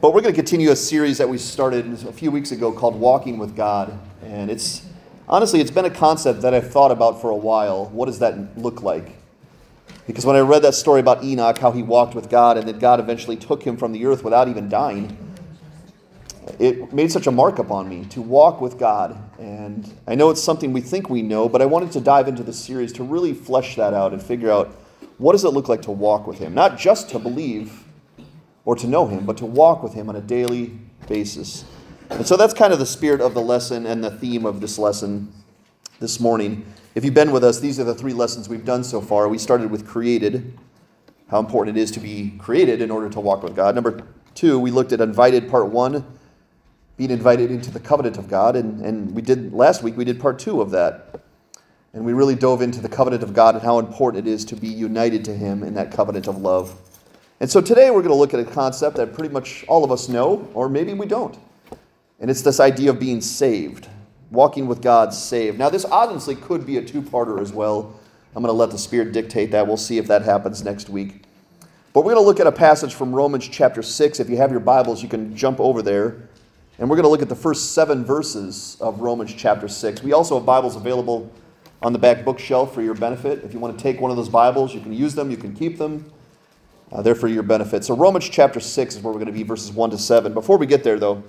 But we're going to continue a series that we started a few weeks ago called Walking with God. And it's honestly, it's been a concept that I've thought about for a while. What does that look like? Because when I read that story about Enoch, how he walked with God, and that God eventually took him from the earth without even dying, it made such a mark upon me to walk with God. And I know it's something we think we know, but I wanted to dive into the series to really flesh that out and figure out what does it look like to walk with Him? Not just to believe or to know Him, but to walk with Him on a daily basis. And so that's kind of the spirit of the lesson and the theme of this lesson this morning. If you've been with us, these are the three lessons we've done so far. We started with created, how important it is to be created in order to walk with God. Number two, we looked at invited, part one being invited into the covenant of God. And, and we did last week, we did part two of that. And we really dove into the covenant of God and how important it is to be united to Him in that covenant of love. And so today we're going to look at a concept that pretty much all of us know, or maybe we don't. And it's this idea of being saved, walking with God saved. Now, this honestly could be a two parter as well. I'm going to let the Spirit dictate that. We'll see if that happens next week. But we're going to look at a passage from Romans chapter 6. If you have your Bibles, you can jump over there. And we're going to look at the first seven verses of Romans chapter 6. We also have Bibles available on the back bookshelf for your benefit. If you want to take one of those Bibles, you can use them, you can keep them. Uh, they're for your benefit. So, Romans chapter 6 is where we're going to be, verses 1 to 7. Before we get there, though,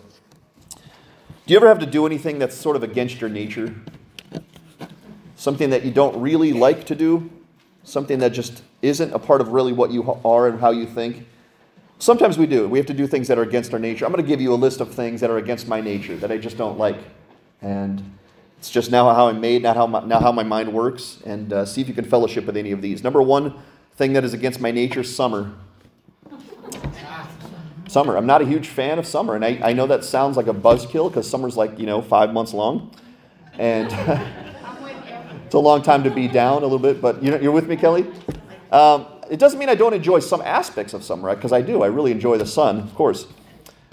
do you ever have to do anything that's sort of against your nature? Something that you don't really like to do? Something that just isn't a part of really what you are and how you think? Sometimes we do. We have to do things that are against our nature. I'm going to give you a list of things that are against my nature that I just don't like. And it's just now how I'm made, not how my, now how my mind works. And uh, see if you can fellowship with any of these. Number one thing that is against my nature summer. Summer. I'm not a huge fan of summer. And I, I know that sounds like a buzzkill because summer's like, you know, five months long. And it's a long time to be down a little bit. But you know, you're with me, Kelly? Um, it doesn't mean I don't enjoy some aspects of summer, because I do. I really enjoy the sun, of course.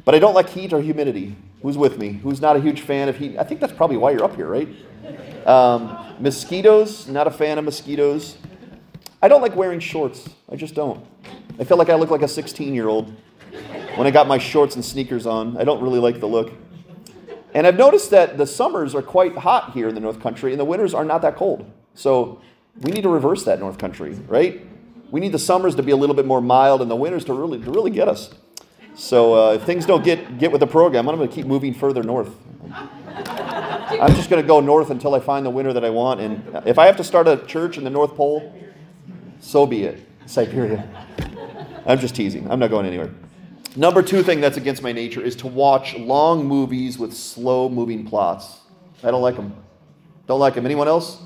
But I don't like heat or humidity. Who's with me? Who's not a huge fan of heat? I think that's probably why you're up here, right? Um, mosquitoes, not a fan of mosquitoes. I don't like wearing shorts. I just don't. I feel like I look like a 16 year old when I got my shorts and sneakers on. I don't really like the look. And I've noticed that the summers are quite hot here in the North Country, and the winters are not that cold. So we need to reverse that, North Country, right? We need the summers to be a little bit more mild and the winters to really, to really get us. So uh, if things don't get, get with the program, I'm going to keep moving further north. I'm just going to go north until I find the winter that I want. And if I have to start a church in the North Pole, so be it. Siberia. I'm just teasing. I'm not going anywhere. Number two thing that's against my nature is to watch long movies with slow moving plots. I don't like them. Don't like them. Anyone else?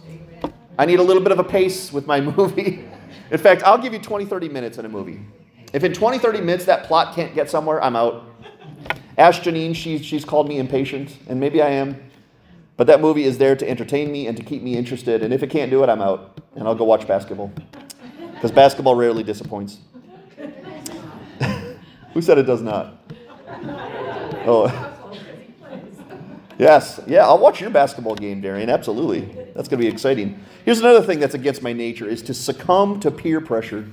I need a little bit of a pace with my movie. In fact, I'll give you 20, 30 minutes in a movie. If in 20, 30 minutes that plot can't get somewhere, I'm out. Ask Janine, she's, she's called me impatient, and maybe I am. But that movie is there to entertain me and to keep me interested. And if it can't do it, I'm out. And I'll go watch basketball. Because basketball rarely disappoints. Who said it does not? Oh. Yes, yeah, I'll watch your basketball game, Darian. Absolutely. That's going to be exciting. Here's another thing that's against my nature is to succumb to peer pressure.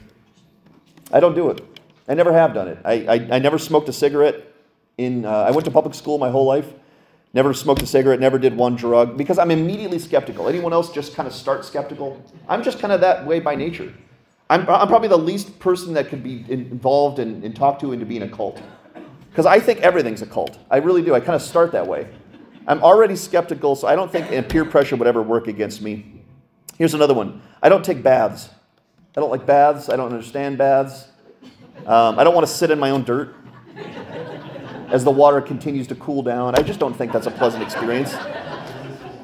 I don't do it. I never have done it. I, I, I never smoked a cigarette. In, uh, I went to public school my whole life. Never smoked a cigarette, never did one drug because I'm immediately skeptical. Anyone else just kind of start skeptical? I'm just kind of that way by nature. I'm, I'm probably the least person that could be involved and, and talk to into being a cult because I think everything's a cult. I really do. I kind of start that way. I'm already skeptical, so I don't think peer pressure would ever work against me. Here's another one I don't take baths. I don't like baths. I don't understand baths. Um, I don't want to sit in my own dirt as the water continues to cool down. I just don't think that's a pleasant experience.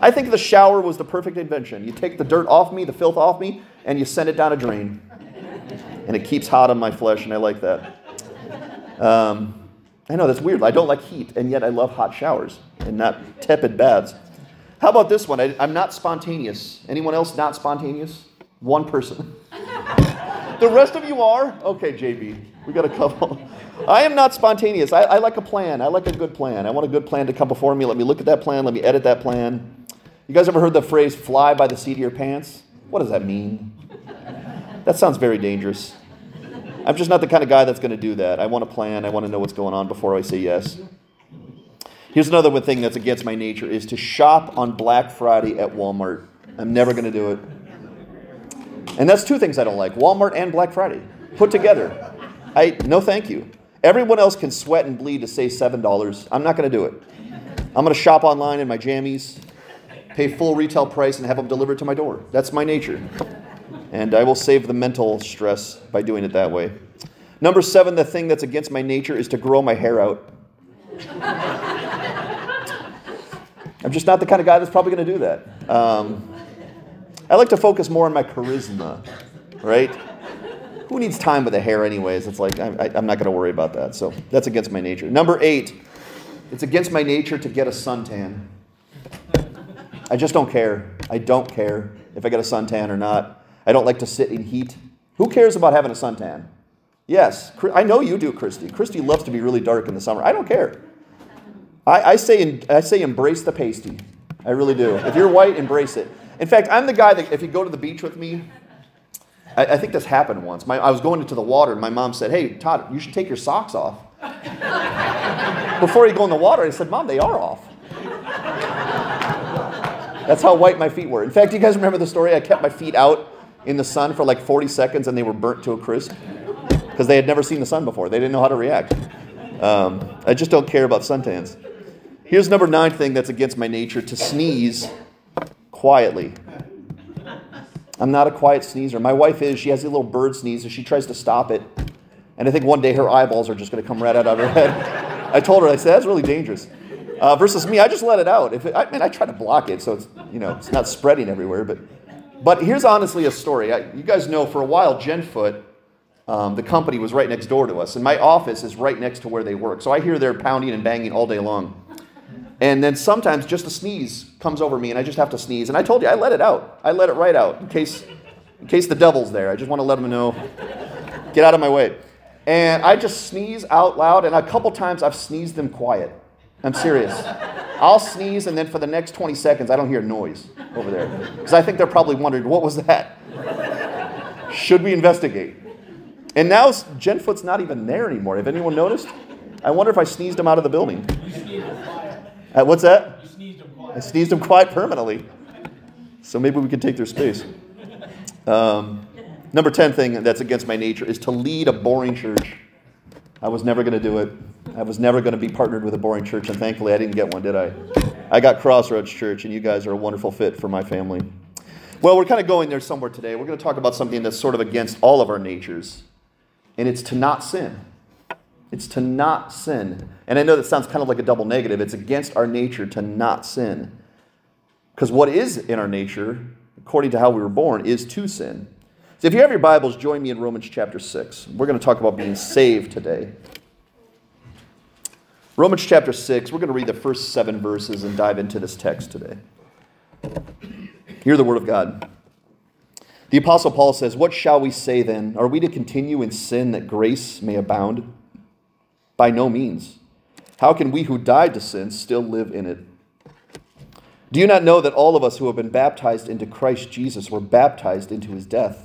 I think the shower was the perfect invention. You take the dirt off me, the filth off me, and you send it down a drain. And it keeps hot on my flesh, and I like that. Um, I know that's weird. I don't like heat, and yet I love hot showers and not tepid baths. How about this one? I, am not spontaneous. Anyone else not spontaneous? One person. the rest of you are? Okay, JB. We got a couple. I am not spontaneous. I, I, like a plan. I like a good plan. I want a good plan to come before me. Let me look at that plan. Let me edit that plan. You guys ever heard the phrase fly by the seat of your pants? What does that mean? That sounds very dangerous. I'm just not the kind of guy that's going to do that. I want to plan. I want to know what's going on before I say yes. Here's another thing that's against my nature is to shop on Black Friday at Walmart. I'm never going to do it. And that's two things I don't like Walmart and Black Friday put together. I, no, thank you. Everyone else can sweat and bleed to save $7. I'm not going to do it. I'm going to shop online in my jammies, pay full retail price, and have them delivered to my door. That's my nature. And I will save the mental stress by doing it that way. Number seven, the thing that's against my nature is to grow my hair out. I'm just not the kind of guy that's probably going to do that. Um, I like to focus more on my charisma, right? Who needs time with the hair, anyways? It's like, I, am not going to worry about that. So that's against my nature. Number eight, it's against my nature to get a suntan. I just don't care. I don't care if I get a suntan or not. I don't like to sit in heat. Who cares about having a suntan? Yes, I know you do, Christy. Christy loves to be really dark in the summer. I don't care. I, I, say, I say embrace the pasty. I really do. If you're white, embrace it. In fact, I'm the guy that if you go to the beach with me, I, I think this happened once. My, I was going into the water, and my mom said, Hey, Todd, you should take your socks off. Before you go in the water, I said, Mom, they are off. That's how white my feet were. In fact, you guys remember the story? I kept my feet out in the sun for like 40 seconds and they were burnt to a crisp because they had never seen the sun before. They didn't know how to react. Um, I just don't care about suntans. Here's number nine thing that's against my nature to sneeze quietly. I'm not a quiet sneezer. My wife is. She has a little bird sneeze, and she tries to stop it. And I think one day her eyeballs are just going to come right out of her head. I told her, I said, that's really dangerous. Uh, versus me, I just let it out. If it, I mean, I try to block it so it's you know it's not spreading everywhere. But but here's honestly a story. I, you guys know for a while, Genfoot, um, the company was right next door to us, and my office is right next to where they work. So I hear their pounding and banging all day long. And then sometimes just a sneeze comes over me and I just have to sneeze. And I told you, I let it out. I let it right out in case, in case the devil's there. I just want to let him know, get out of my way. And I just sneeze out loud. And a couple times I've sneezed them quiet. I'm serious. I'll sneeze and then for the next 20 seconds I don't hear noise over there. Because I think they're probably wondering, what was that? Should we investigate? And now Genfoot's not even there anymore. Have anyone noticed? I wonder if I sneezed him out of the building. Uh, what's that? I sneezed him quiet permanently. So maybe we can take their space. Um, number 10 thing that's against my nature is to lead a boring church. I was never going to do it. I was never going to be partnered with a boring church, and thankfully I didn't get one, did I? I got Crossroads Church, and you guys are a wonderful fit for my family. Well, we're kind of going there somewhere today. We're going to talk about something that's sort of against all of our natures, and it's to not sin. It's to not sin. And I know that sounds kind of like a double negative. It's against our nature to not sin. Because what is in our nature, according to how we were born, is to sin. So if you have your Bibles, join me in Romans chapter 6. We're going to talk about being saved today. Romans chapter 6, we're going to read the first seven verses and dive into this text today. Hear the word of God. The Apostle Paul says, What shall we say then? Are we to continue in sin that grace may abound? By no means. How can we who died to sin still live in it? Do you not know that all of us who have been baptized into Christ Jesus were baptized into his death?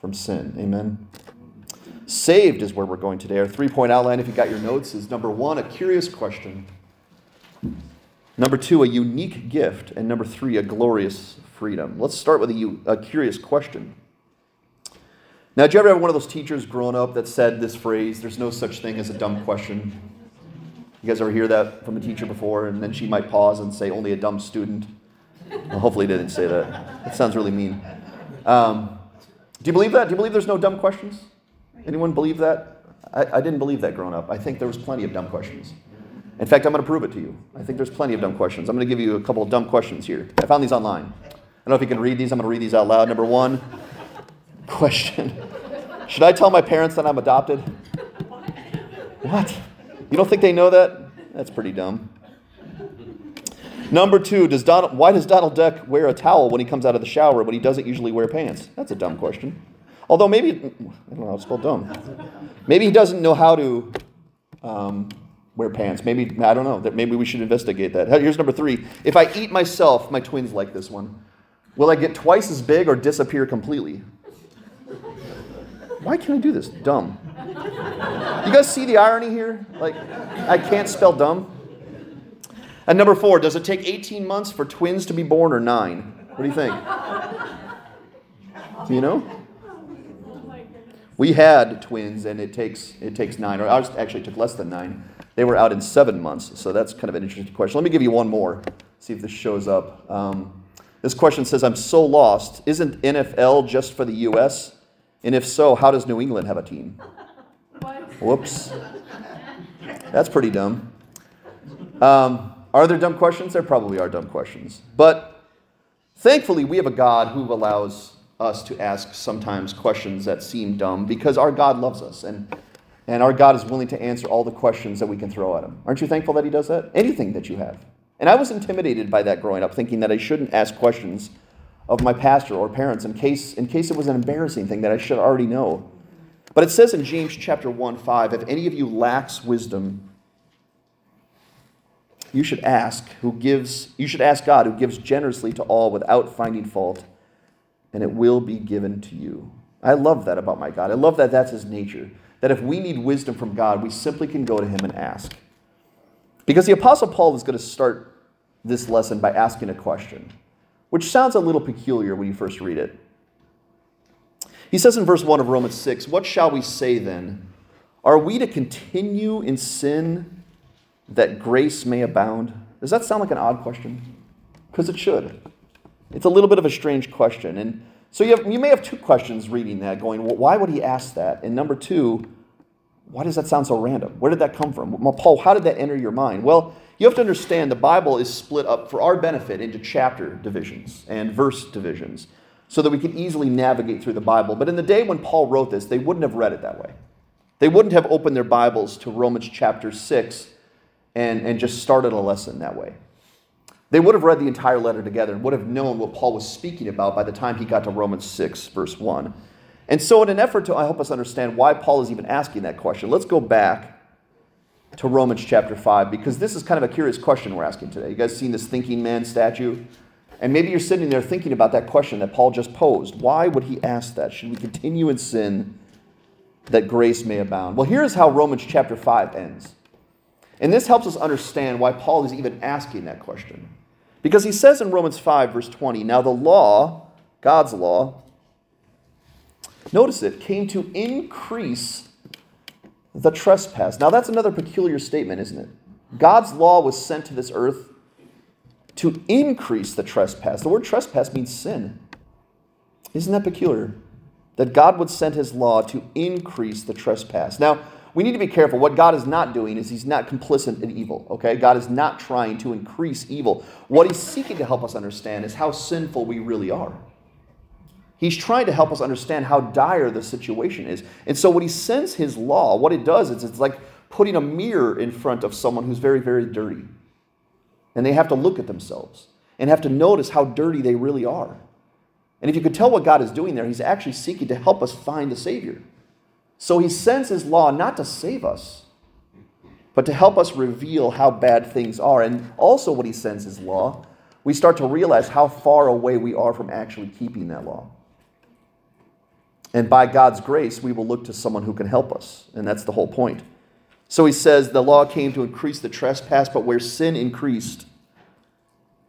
from sin. Amen. Saved is where we're going today. Our three point outline, if you got your notes, is number one, a curious question. Number two, a unique gift. And number three, a glorious freedom. Let's start with a, a curious question. Now, did you ever have one of those teachers growing up that said this phrase, there's no such thing as a dumb question? You guys ever hear that from a teacher before? And then she might pause and say, only a dumb student. Well, hopefully, they didn't say that. That sounds really mean. Um, do you believe that? Do you believe there's no dumb questions? Anyone believe that? I, I didn't believe that growing up. I think there was plenty of dumb questions. In fact, I'm going to prove it to you. I think there's plenty of dumb questions. I'm going to give you a couple of dumb questions here. I found these online. I don't know if you can read these. I'm going to read these out loud. Number one, Question Should I tell my parents that I'm adopted? What? You don't think they know that? That's pretty dumb. Number two, does Donald, why does Donald Duck wear a towel when he comes out of the shower, when he doesn't usually wear pants? That's a dumb question. Although maybe, I don't know, it's spelled dumb. Maybe he doesn't know how to um, wear pants. Maybe, I don't know. Maybe we should investigate that. Here's number three. If I eat myself, my twins like this one, will I get twice as big or disappear completely? Why can't I do this? Dumb. You guys see the irony here? Like, I can't spell dumb. And number four, does it take 18 months for twins to be born or nine? What do you think? Do you know? We had twins, and it takes it takes nine, or ours actually took less than nine. They were out in seven months, so that's kind of an interesting question. Let me give you one more. See if this shows up. Um, this question says, "I'm so lost. Isn't NFL just for the U.S.? And if so, how does New England have a team?" What? Whoops. That's pretty dumb. Um, are there dumb questions? There probably are dumb questions. But thankfully, we have a God who allows us to ask sometimes questions that seem dumb because our God loves us and, and our God is willing to answer all the questions that we can throw at him. Aren't you thankful that he does that? Anything that you have. And I was intimidated by that growing up, thinking that I shouldn't ask questions of my pastor or parents in case, in case it was an embarrassing thing that I should already know. But it says in James chapter 1 5, if any of you lacks wisdom, you should ask who gives you should ask God who gives generously to all without finding fault and it will be given to you. I love that about my God. I love that that's his nature. That if we need wisdom from God, we simply can go to him and ask. Because the apostle Paul is going to start this lesson by asking a question, which sounds a little peculiar when you first read it. He says in verse 1 of Romans 6, "What shall we say then? Are we to continue in sin that grace may abound? Does that sound like an odd question? Because it should. It's a little bit of a strange question. And so you, have, you may have two questions reading that, going, well, why would he ask that? And number two, why does that sound so random? Where did that come from? Well, Paul, how did that enter your mind? Well, you have to understand the Bible is split up for our benefit into chapter divisions and verse divisions so that we can easily navigate through the Bible. But in the day when Paul wrote this, they wouldn't have read it that way. They wouldn't have opened their Bibles to Romans chapter 6 and, and just started a lesson that way. They would have read the entire letter together and would have known what Paul was speaking about by the time he got to Romans 6, verse 1. And so, in an effort to help us understand why Paul is even asking that question, let's go back to Romans chapter 5, because this is kind of a curious question we're asking today. You guys seen this thinking man statue? And maybe you're sitting there thinking about that question that Paul just posed. Why would he ask that? Should we continue in sin that grace may abound? Well, here's how Romans chapter 5 ends. And this helps us understand why Paul is even asking that question. Because he says in Romans 5, verse 20, Now the law, God's law, notice it, came to increase the trespass. Now that's another peculiar statement, isn't it? God's law was sent to this earth to increase the trespass. The word trespass means sin. Isn't that peculiar? That God would send his law to increase the trespass. Now, we need to be careful. What God is not doing is He's not complicit in evil, okay? God is not trying to increase evil. What He's seeking to help us understand is how sinful we really are. He's trying to help us understand how dire the situation is. And so when He sends His law, what it does is it's like putting a mirror in front of someone who's very, very dirty. And they have to look at themselves and have to notice how dirty they really are. And if you could tell what God is doing there, He's actually seeking to help us find the Savior. So he sends his law not to save us, but to help us reveal how bad things are. And also, when he sends his law, we start to realize how far away we are from actually keeping that law. And by God's grace, we will look to someone who can help us. And that's the whole point. So he says the law came to increase the trespass, but where sin increased,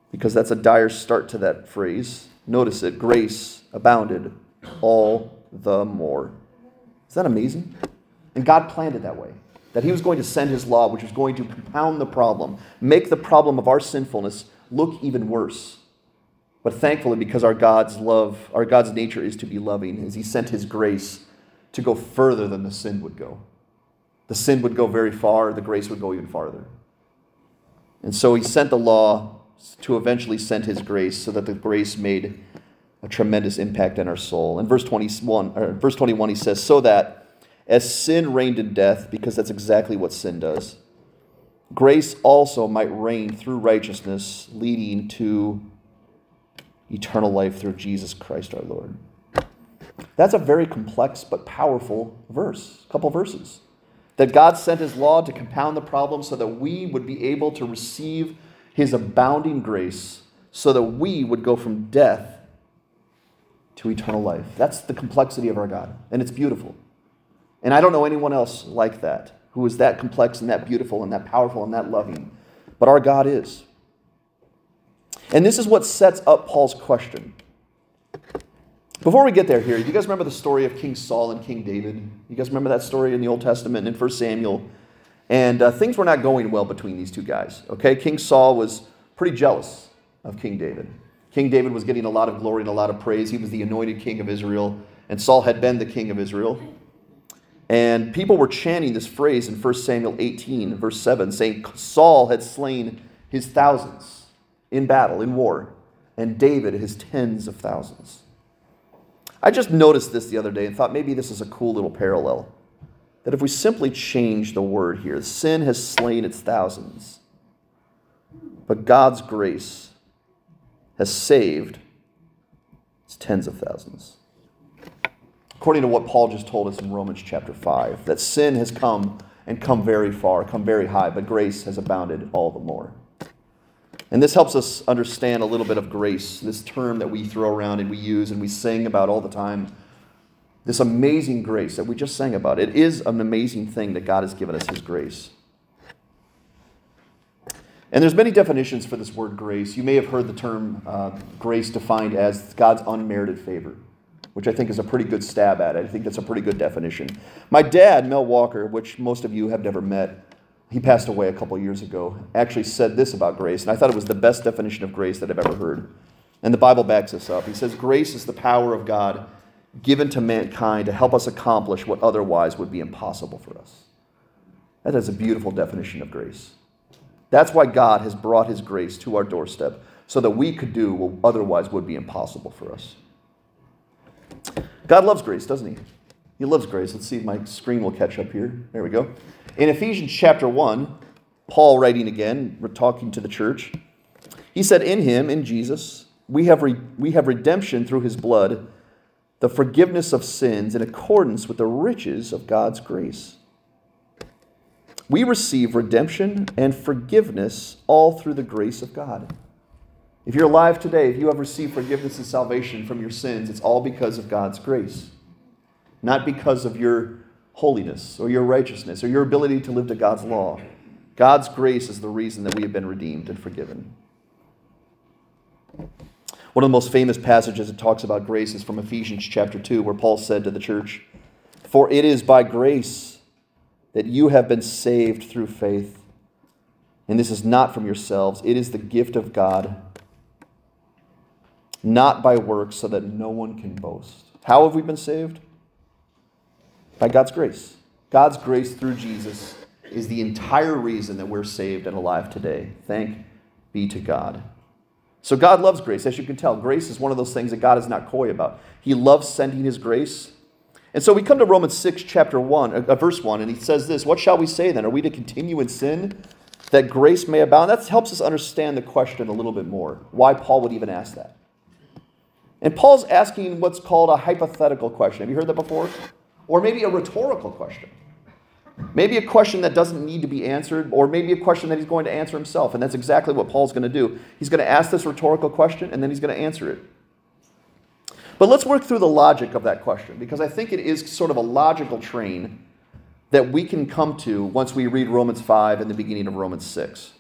because that's a dire start to that phrase, notice it grace abounded all the more. Is that amazing? And God planned it that way. That He was going to send His law, which was going to compound the problem, make the problem of our sinfulness look even worse. But thankfully, because our God's love, our God's nature is to be loving, is He sent His grace to go further than the sin would go. The sin would go very far, the grace would go even farther. And so He sent the law to eventually send His grace so that the grace made a tremendous impact on our soul. In verse 21, or verse 21 he says, So that as sin reigned in death, because that's exactly what sin does, grace also might reign through righteousness, leading to eternal life through Jesus Christ our Lord. That's a very complex but powerful verse, a couple verses. That God sent his law to compound the problem so that we would be able to receive his abounding grace, so that we would go from death to eternal life. That's the complexity of our God, and it's beautiful. And I don't know anyone else like that, who is that complex and that beautiful and that powerful and that loving. But our God is. And this is what sets up Paul's question. Before we get there here, you guys remember the story of King Saul and King David? You guys remember that story in the Old Testament in 1 Samuel? And uh, things were not going well between these two guys. Okay, King Saul was pretty jealous of King David. King David was getting a lot of glory and a lot of praise. He was the anointed king of Israel, and Saul had been the king of Israel. And people were chanting this phrase in 1 Samuel 18, verse 7, saying Saul had slain his thousands in battle, in war, and David his tens of thousands. I just noticed this the other day and thought maybe this is a cool little parallel. That if we simply change the word here, sin has slain its thousands, but God's grace has saved tens of thousands. According to what Paul just told us in Romans chapter 5, that sin has come and come very far, come very high, but grace has abounded all the more. And this helps us understand a little bit of grace, this term that we throw around and we use and we sing about all the time. This amazing grace that we just sang about. It is an amazing thing that God has given us His grace. And there's many definitions for this word grace. You may have heard the term uh, grace defined as God's unmerited favor, which I think is a pretty good stab at it. I think that's a pretty good definition. My dad, Mel Walker, which most of you have never met, he passed away a couple years ago, actually said this about grace, and I thought it was the best definition of grace that I've ever heard. And the Bible backs this up. He says, Grace is the power of God given to mankind to help us accomplish what otherwise would be impossible for us. That is a beautiful definition of grace. That's why God has brought his grace to our doorstep so that we could do what otherwise would be impossible for us. God loves grace, doesn't he? He loves grace. Let's see if my screen will catch up here. There we go. In Ephesians chapter 1, Paul writing again, we're talking to the church. He said, In him, in Jesus, we have, re- we have redemption through his blood, the forgiveness of sins in accordance with the riches of God's grace we receive redemption and forgiveness all through the grace of God. If you're alive today, if you have received forgiveness and salvation from your sins, it's all because of God's grace, not because of your holiness or your righteousness or your ability to live to God's law. God's grace is the reason that we have been redeemed and forgiven. One of the most famous passages that talks about grace is from Ephesians chapter 2, where Paul said to the church, For it is by grace that you have been saved through faith. And this is not from yourselves, it is the gift of God, not by works, so that no one can boast. How have we been saved? By God's grace. God's grace through Jesus is the entire reason that we're saved and alive today. Thank be to God. So God loves grace. As you can tell, grace is one of those things that God is not coy about. He loves sending his grace and so we come to Romans 6, chapter 1, uh, verse 1, and he says this What shall we say then? Are we to continue in sin that grace may abound? That helps us understand the question a little bit more, why Paul would even ask that. And Paul's asking what's called a hypothetical question. Have you heard that before? Or maybe a rhetorical question. Maybe a question that doesn't need to be answered, or maybe a question that he's going to answer himself. And that's exactly what Paul's going to do. He's going to ask this rhetorical question, and then he's going to answer it. But let's work through the logic of that question because I think it is sort of a logical train that we can come to once we read Romans 5 and the beginning of Romans 6.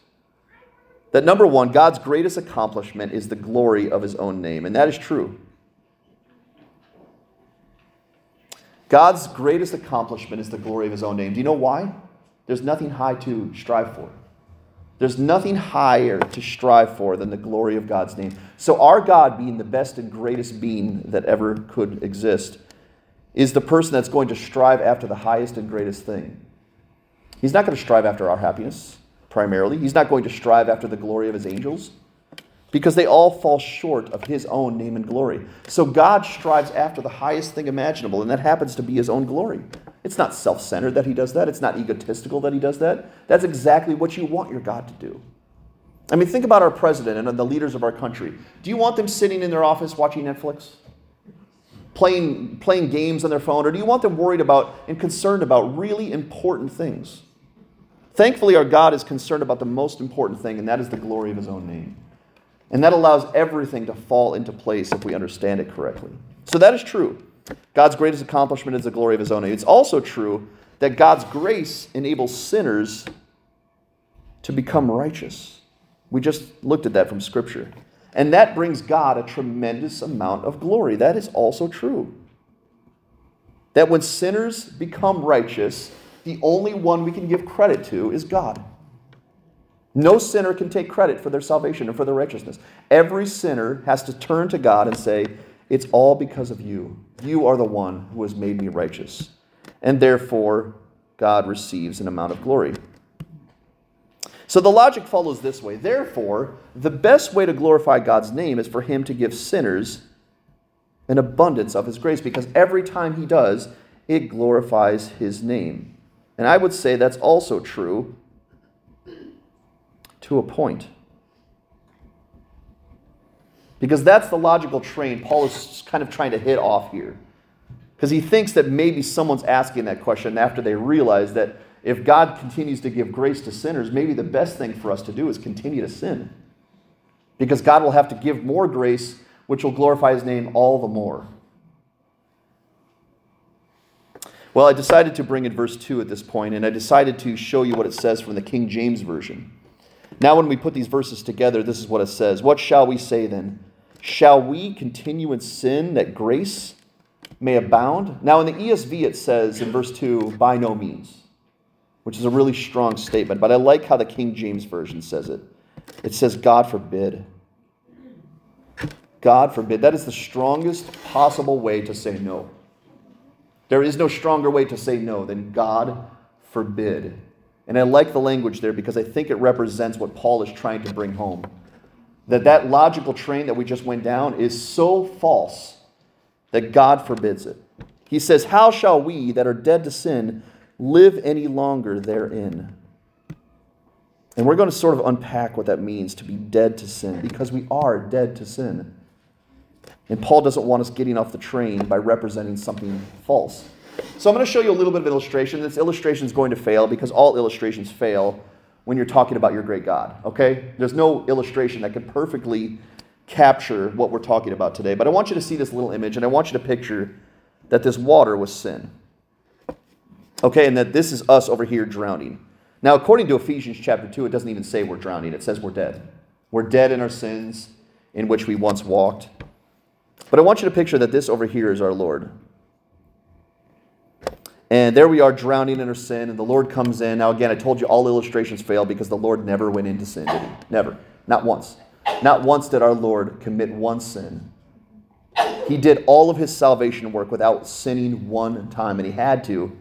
That number one, God's greatest accomplishment is the glory of his own name, and that is true. God's greatest accomplishment is the glory of his own name. Do you know why? There's nothing high to strive for. There's nothing higher to strive for than the glory of God's name. So, our God, being the best and greatest being that ever could exist, is the person that's going to strive after the highest and greatest thing. He's not going to strive after our happiness primarily, He's not going to strive after the glory of His angels. because they all fall short of his own name and glory. So God strives after the highest thing imaginable, and that happens to be his own glory. It's not self centered that he does that, it's not egotistical that he does that. That's exactly what you want your God to do. I mean, think about our president and the leaders of our country. Do you want them sitting in their office watching Netflix? Playing, playing games on their phone, or do you want them worried about and concerned about really important things? Thankfully, our God is concerned about the most important thing, and that is the glory of his own name. And that allows everything to fall into place if we understand it correctly. So that is true. God's greatest accomplishment is the glory of his own name. It's also true that God's grace enables sinners to become righteous. We just looked at that from Scripture. And that brings God a tremendous amount of glory. That is also true. That when sinners become righteous, the only one we can give credit to is God. No sinner can take credit for their salvation or for their righteousness. Every sinner has to turn to God and say, It's all because of you. You are the one who has made me righteous. And therefore, God receives an amount of glory. So the logic follows this way. Therefore, the best way to glorify God's name is for him to give sinners an abundance of his grace because every time he does, it glorifies his name. And I would say that's also true to a point. Because that's the logical train Paul is kind of trying to hit off here. Because he thinks that maybe someone's asking that question after they realize that if God continues to give grace to sinners, maybe the best thing for us to do is continue to sin. Because God will have to give more grace, which will glorify his name all the more. Well, I decided to bring in verse 2 at this point, and I decided to show you what it says from the King James Version. Now, when we put these verses together, this is what it says What shall we say then? Shall we continue in sin that grace may abound? Now, in the ESV, it says in verse 2, by no means, which is a really strong statement, but I like how the King James Version says it. It says, God forbid. God forbid. That is the strongest possible way to say no. There is no stronger way to say no than God forbid. And I like the language there because I think it represents what Paul is trying to bring home. That that logical train that we just went down is so false that God forbids it. He says, How shall we that are dead to sin live any longer therein? And we're going to sort of unpack what that means to be dead to sin because we are dead to sin. And Paul doesn't want us getting off the train by representing something false. So I'm going to show you a little bit of illustration. This illustration is going to fail because all illustrations fail when you're talking about your great God, okay? There's no illustration that can perfectly capture what we're talking about today. But I want you to see this little image and I want you to picture that this water was sin. Okay, and that this is us over here drowning. Now, according to Ephesians chapter 2, it doesn't even say we're drowning, it says we're dead. We're dead in our sins in which we once walked. But I want you to picture that this over here is our Lord. And there we are drowning in our sin, and the Lord comes in. Now, again, I told you all illustrations fail because the Lord never went into sin, did he? Never. Not once. Not once did our Lord commit one sin. He did all of his salvation work without sinning one time, and he had to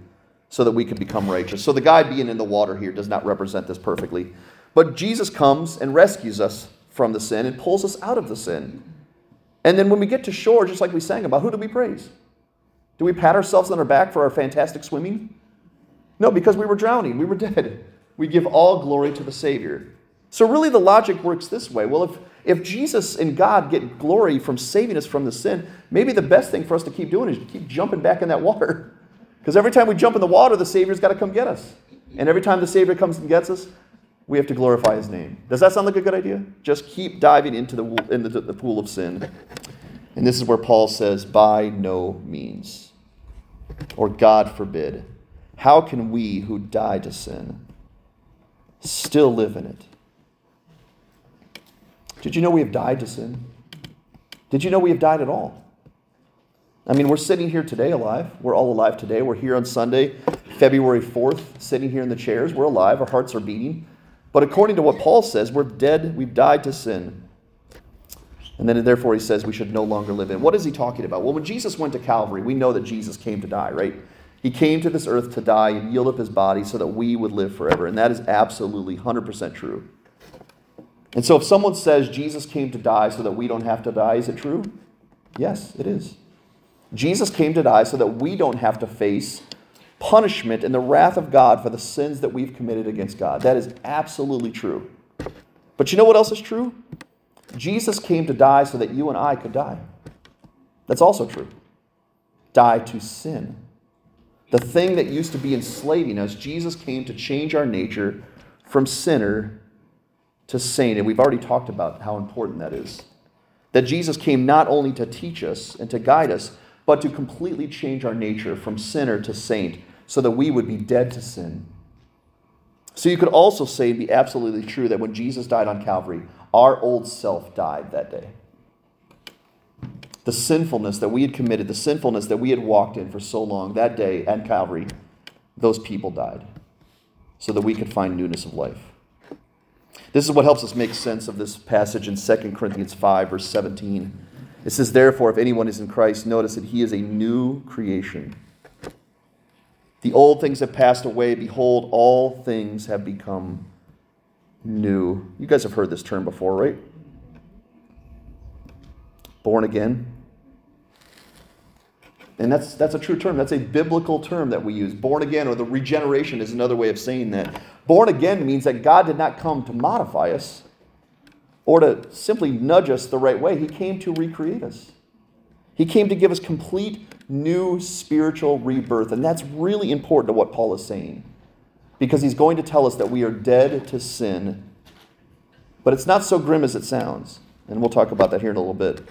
so that we could become righteous. So the guy being in the water here does not represent this perfectly. But Jesus comes and rescues us from the sin and pulls us out of the sin. And then when we get to shore, just like we sang about, who do we praise? Do we pat ourselves on our back for our fantastic swimming? No, because we were drowning, we were dead. We give all glory to the Savior. So, really, the logic works this way. Well, if, if Jesus and God get glory from saving us from the sin, maybe the best thing for us to keep doing is to keep jumping back in that water. Because every time we jump in the water, the Savior's got to come get us. And every time the Savior comes and gets us, we have to glorify His name. Does that sound like a good idea? Just keep diving into the, in the, the pool of sin. And this is where Paul says, by no means or God forbid, how can we who died to sin still live in it? Did you know we have died to sin? Did you know we have died at all? I mean, we're sitting here today alive. We're all alive today. We're here on Sunday, February 4th, sitting here in the chairs. We're alive. Our hearts are beating. But according to what Paul says, we're dead. We've died to sin. And then therefore he says we should no longer live in. What is he talking about? Well, when Jesus went to Calvary, we know that Jesus came to die, right? He came to this earth to die and yield up his body so that we would live forever. And that is absolutely 100% true. And so if someone says Jesus came to die so that we don't have to die, is it true? Yes, it is. Jesus came to die so that we don't have to face punishment and the wrath of God for the sins that we've committed against God. That is absolutely true. But you know what else is true? Jesus came to die so that you and I could die. That's also true. Die to sin. The thing that used to be enslaving us, Jesus came to change our nature from sinner to saint. And we've already talked about how important that is. That Jesus came not only to teach us and to guide us, but to completely change our nature from sinner to saint so that we would be dead to sin. So you could also say, and be absolutely true, that when Jesus died on Calvary, our old self died that day. The sinfulness that we had committed, the sinfulness that we had walked in for so long, that day at Calvary, those people died so that we could find newness of life. This is what helps us make sense of this passage in 2 Corinthians 5, verse 17. It says, Therefore, if anyone is in Christ, notice that he is a new creation. The old things have passed away. Behold, all things have become new. You guys have heard this term before, right? Born again. And that's, that's a true term. That's a biblical term that we use. Born again, or the regeneration, is another way of saying that. Born again means that God did not come to modify us or to simply nudge us the right way. He came to recreate us. He came to give us complete new spiritual rebirth. And that's really important to what Paul is saying because he's going to tell us that we are dead to sin. But it's not so grim as it sounds. And we'll talk about that here in a little bit.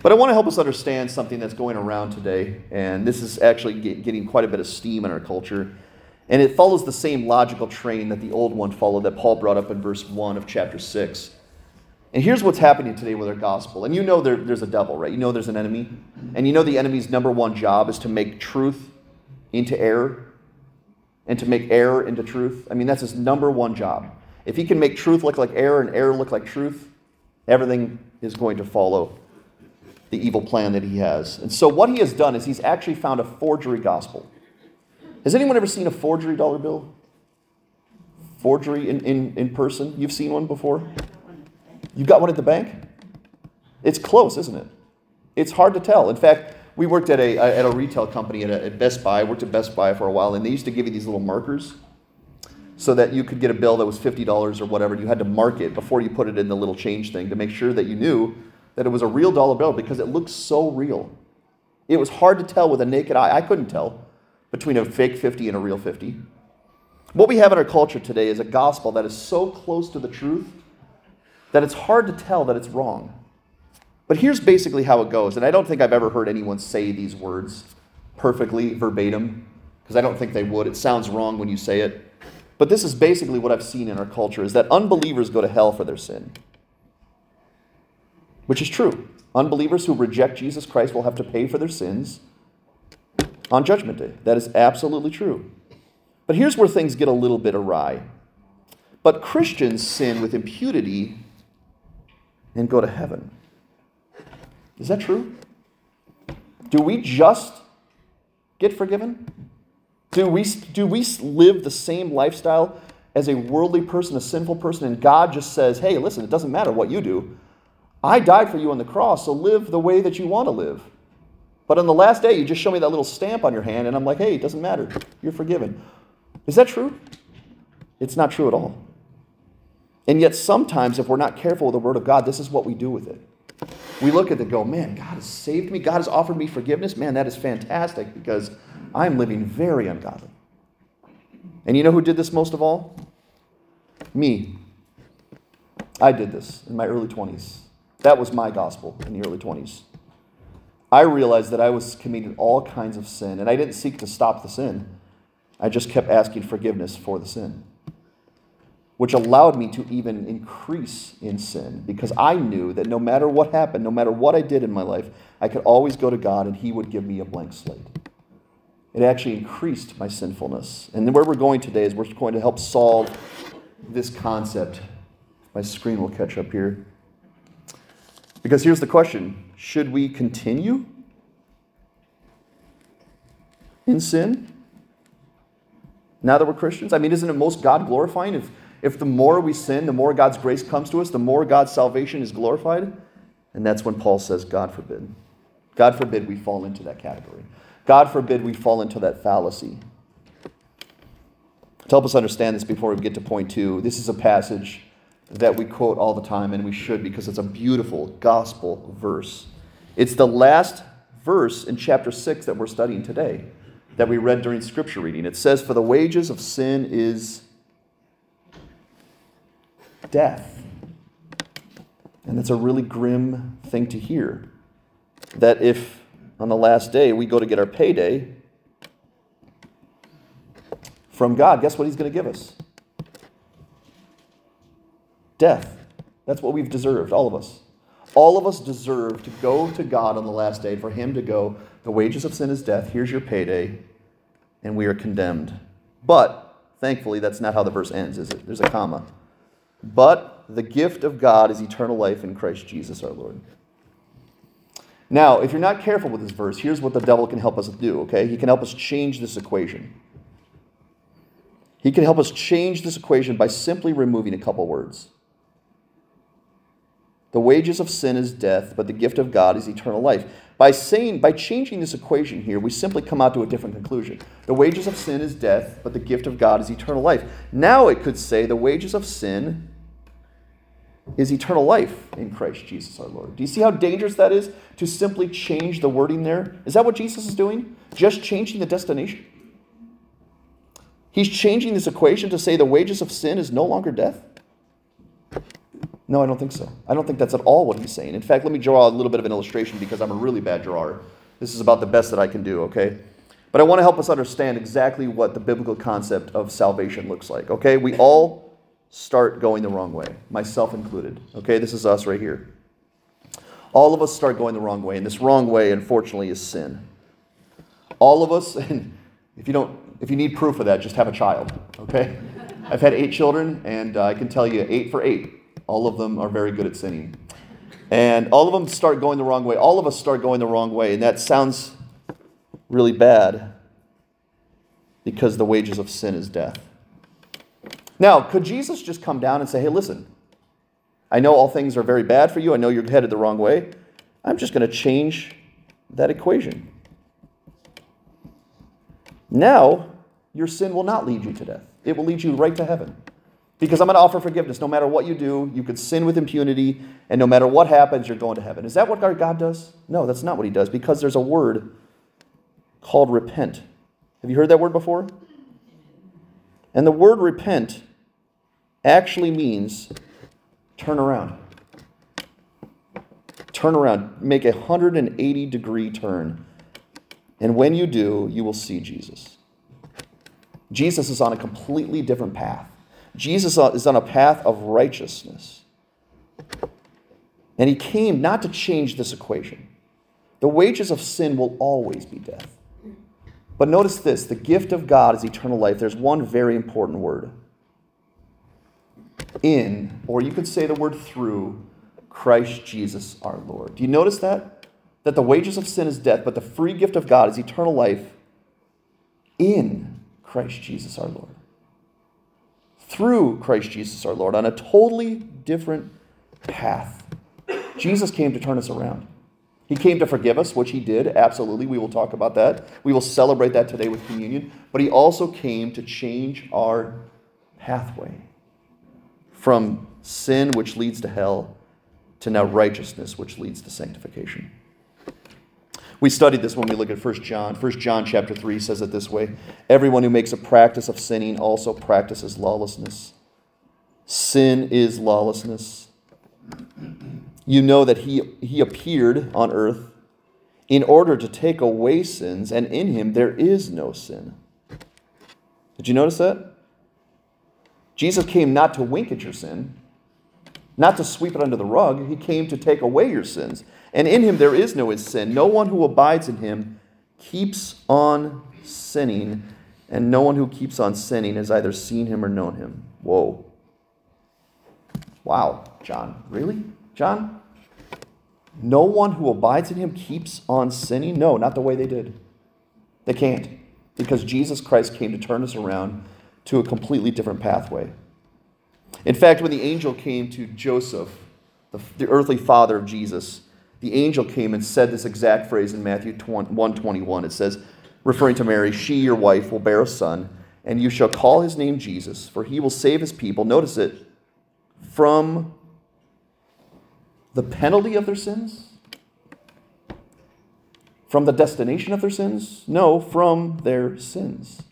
But I want to help us understand something that's going around today, and this is actually getting quite a bit of steam in our culture. And it follows the same logical train that the old one followed that Paul brought up in verse 1 of chapter 6. And here's what's happening today with our gospel. And you know there, there's a devil, right? You know there's an enemy. And you know the enemy's number one job is to make truth into error and to make error into truth. I mean, that's his number one job. If he can make truth look like error and error look like truth, everything is going to follow the evil plan that he has. And so, what he has done is he's actually found a forgery gospel. Has anyone ever seen a forgery dollar bill? Forgery in, in, in person? You've seen one before? You've got one at the bank? It's close, isn't it? It's hard to tell. In fact, we worked at a, at a retail company at, a, at Best Buy. I worked at Best Buy for a while, and they used to give you these little markers so that you could get a bill that was $50 or whatever. You had to mark it before you put it in the little change thing to make sure that you knew that it was a real dollar bill because it looked so real. It was hard to tell with a naked eye. I couldn't tell between a fake 50 and a real 50. What we have in our culture today is a gospel that is so close to the truth that it's hard to tell that it's wrong. But here's basically how it goes, and I don't think I've ever heard anyone say these words perfectly verbatim, because I don't think they would. It sounds wrong when you say it. But this is basically what I've seen in our culture is that unbelievers go to hell for their sin which is true. Unbelievers who reject Jesus Christ will have to pay for their sins on Judgment Day. That is absolutely true. But here's where things get a little bit awry. But Christians sin with impunity and go to heaven. Is that true? Do we just get forgiven? Do we, do we live the same lifestyle as a worldly person, a sinful person, and God just says, hey, listen, it doesn't matter what you do. I died for you on the cross, so live the way that you want to live. But on the last day, you just show me that little stamp on your hand, and I'm like, hey, it doesn't matter. You're forgiven. Is that true? It's not true at all. And yet, sometimes, if we're not careful with the Word of God, this is what we do with it. We look at it and go, man, God has saved me. God has offered me forgiveness. Man, that is fantastic because I'm living very ungodly. And you know who did this most of all? Me. I did this in my early 20s. That was my gospel in the early 20s. I realized that I was committing all kinds of sin, and I didn't seek to stop the sin. I just kept asking forgiveness for the sin, which allowed me to even increase in sin because I knew that no matter what happened, no matter what I did in my life, I could always go to God and He would give me a blank slate. It actually increased my sinfulness. And where we're going today is we're going to help solve this concept. My screen will catch up here. Because here's the question should we continue in sin now that we're Christians? I mean, isn't it most God glorifying if, If the more we sin, the more God's grace comes to us, the more God's salvation is glorified. And that's when Paul says, God forbid. God forbid we fall into that category. God forbid we fall into that fallacy. To help us understand this before we get to point two, this is a passage that we quote all the time, and we should because it's a beautiful gospel verse. It's the last verse in chapter 6 that we're studying today, that we read during scripture reading. It says, For the wages of sin is death. And that's a really grim thing to hear. That if on the last day we go to get our payday, from God, guess what He's going to give us? Death. That's what we've deserved, all of us. All of us deserve to go to God on the last day, for Him to go, the wages of sin is death, here's your payday, and we are condemned. But, thankfully, that's not how the verse ends, is it? There's a comma. But the gift of God is eternal life in Christ Jesus our Lord. Now, if you're not careful with this verse, here's what the devil can help us do, okay? He can help us change this equation. He can help us change this equation by simply removing a couple words. The wages of sin is death, but the gift of God is eternal life. By saying, by changing this equation here, we simply come out to a different conclusion. The wages of sin is death, but the gift of God is eternal life. Now it could say the wages of sin is eternal life in Christ Jesus our Lord. Do you see how dangerous that is to simply change the wording there? Is that what Jesus is doing? Just changing the destination? He's changing this equation to say the wages of sin is no longer death? No, I don't think so. I don't think that's at all what he's saying. In fact, let me draw a little bit of an illustration because I'm a really bad drawer. This is about the best that I can do, okay? But I want to help us understand exactly what the biblical concept of salvation looks like, okay? We all start going the wrong way, myself included, okay? This is us right here. All of us start going the wrong way, and this wrong way, unfortunately, is sin. All of us, and if you don't if you need proof of that, just have a child, okay? I've had eight children, and uh, I can tell you eight for eight. All of them are very good at sinning. And all of them start going the wrong way. All of us start going the wrong way. And that sounds really bad because the wages of sin is death. Now, could Jesus just come down and say, hey, listen, I know all things are very bad for you. I know you're headed the wrong way. I'm just going to change that equation. Now, your sin will not lead you to death. It will lead you right to heaven. Because I'm going to offer forgiveness. No matter what you do, you can sin with impunity, and no matter what happens, you're going to heaven. Is that what our God does? No, that's not what He does, because there's a word called repent. Have you heard that word before? And the word repent actually means turn around. Turn around. Make a 180 degree turn and when you do, you will see Jesus. Jesus is on a completely different path. Jesus uh, is on a path of righteousness. And he came not to change this equation. The wages of sin will always be death. But notice this the gift of God is eternal life. There's one very important word in, or you could say the word through, Christ Jesus our Lord. Do you notice that? that the wages of sin is death, but the free gift of God is eternal life in Christ Jesus our Lord. Through Christ Jesus our Lord, on a totally different path. Jesus came to turn us around. He came to forgive us, which he did, absolutely. We will talk about that. We will celebrate that today with communion. But he also came to change our pathway from sin, which leads to hell, to now righteousness, which leads to sanctification. We studied this when we look at 1 John. 1 John chapter 3 says it this way Everyone who makes a practice of sinning also practices lawlessness. Sin is lawlessness. You know that he, he appeared on earth in order to take away sins, and in him there is no sin. Did you notice that? Jesus came not to wink at your sin, not to sweep it under the rug. He came to take away your sins. And in him there is no sin. No one who abides in him keeps on sinning, and no one who keeps on sinning has either seen him or known him. Whoa. Wow, John. Really? John? No one who abides in him keeps on sinning? No, not the way they did. They can't. Because Jesus Christ came to turn us around to a completely different pathway. In fact, when the angel came to Joseph, the, the earthly father of Jesus, the angel came and said this exact phrase in Matthew 121. It says, referring to Mary, She, your wife, will bear a son, and you shall call his name Jesus, for he will save his people, notice it, from the penalty of their sins? From the destination of their sins? No, from their sins.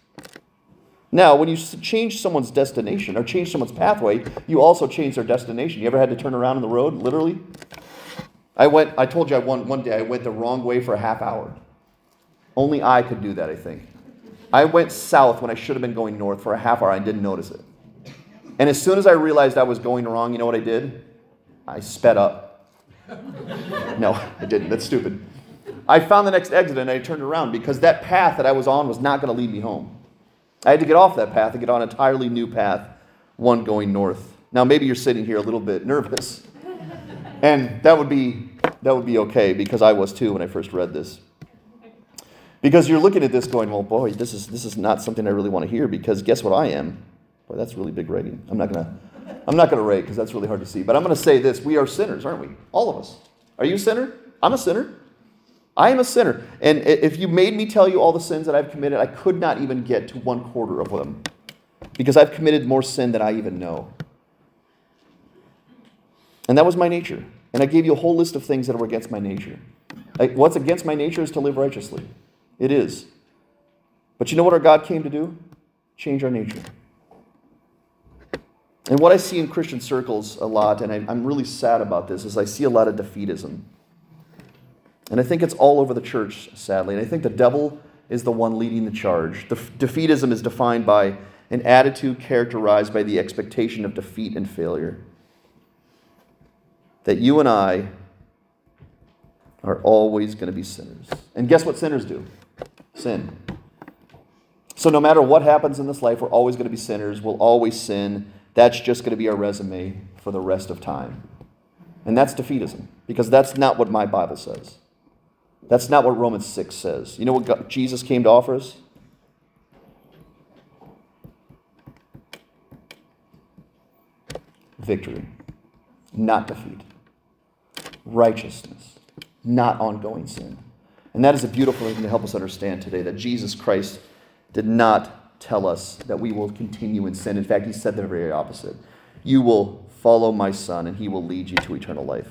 Now, when you change someone's destination or change someone's pathway, you also change their destination. You ever had to turn around on the road, literally? I went, I told you I one, one day I went the wrong way for a half hour. Only I could do that, I think. I went south when I should have been going north for a half hour. I didn't notice it. And as soon as I realized I was going wrong, you know what I did? I sped up. no, I didn't. That's stupid. I found the next exit and I turned around because that path that I was on was not going to lead me home. I had to get off that path and get on an entirely new path, one going north. Now, maybe you're sitting here a little bit nervous. And that would be that would be okay because I was too when I first read this. Because you're looking at this going, well, boy, this is this is not something I really want to hear because guess what I am? Boy, that's really big writing. I'm not gonna I'm not gonna rate because that's really hard to see. But I'm gonna say this: we are sinners, aren't we? All of us. Are you a sinner? I'm a sinner. I am a sinner. And if you made me tell you all the sins that I've committed, I could not even get to one quarter of them. Because I've committed more sin than I even know. And that was my nature. And I gave you a whole list of things that were against my nature. What's against my nature is to live righteously. It is. But you know what our God came to do? Change our nature. And what I see in Christian circles a lot, and I, am really sad about this, is I see a lot of defeatism. And I think it's all over the church, sadly. And I think the devil is the one leading the charge. The defeatism is defined by an attitude characterized by the expectation of defeat and failure that you and I are always going to be sinners. And guess what sinners do? Sin. So no matter what happens in this life, we're always going to be sinners. We'll always sin. That's just going to be our resume for the rest of time. And that's defeatism, because that's not what my Bible says. That's not what Romans 6 says. You know what God, Jesus came to offer us? Victory, not defeat righteousness, not ongoing sin. And that is a beautiful thing to help us understand today that Jesus Christ did not tell us that we will continue in sin. In fact, he said the very opposite. You will follow my son, and he will lead you to eternal life.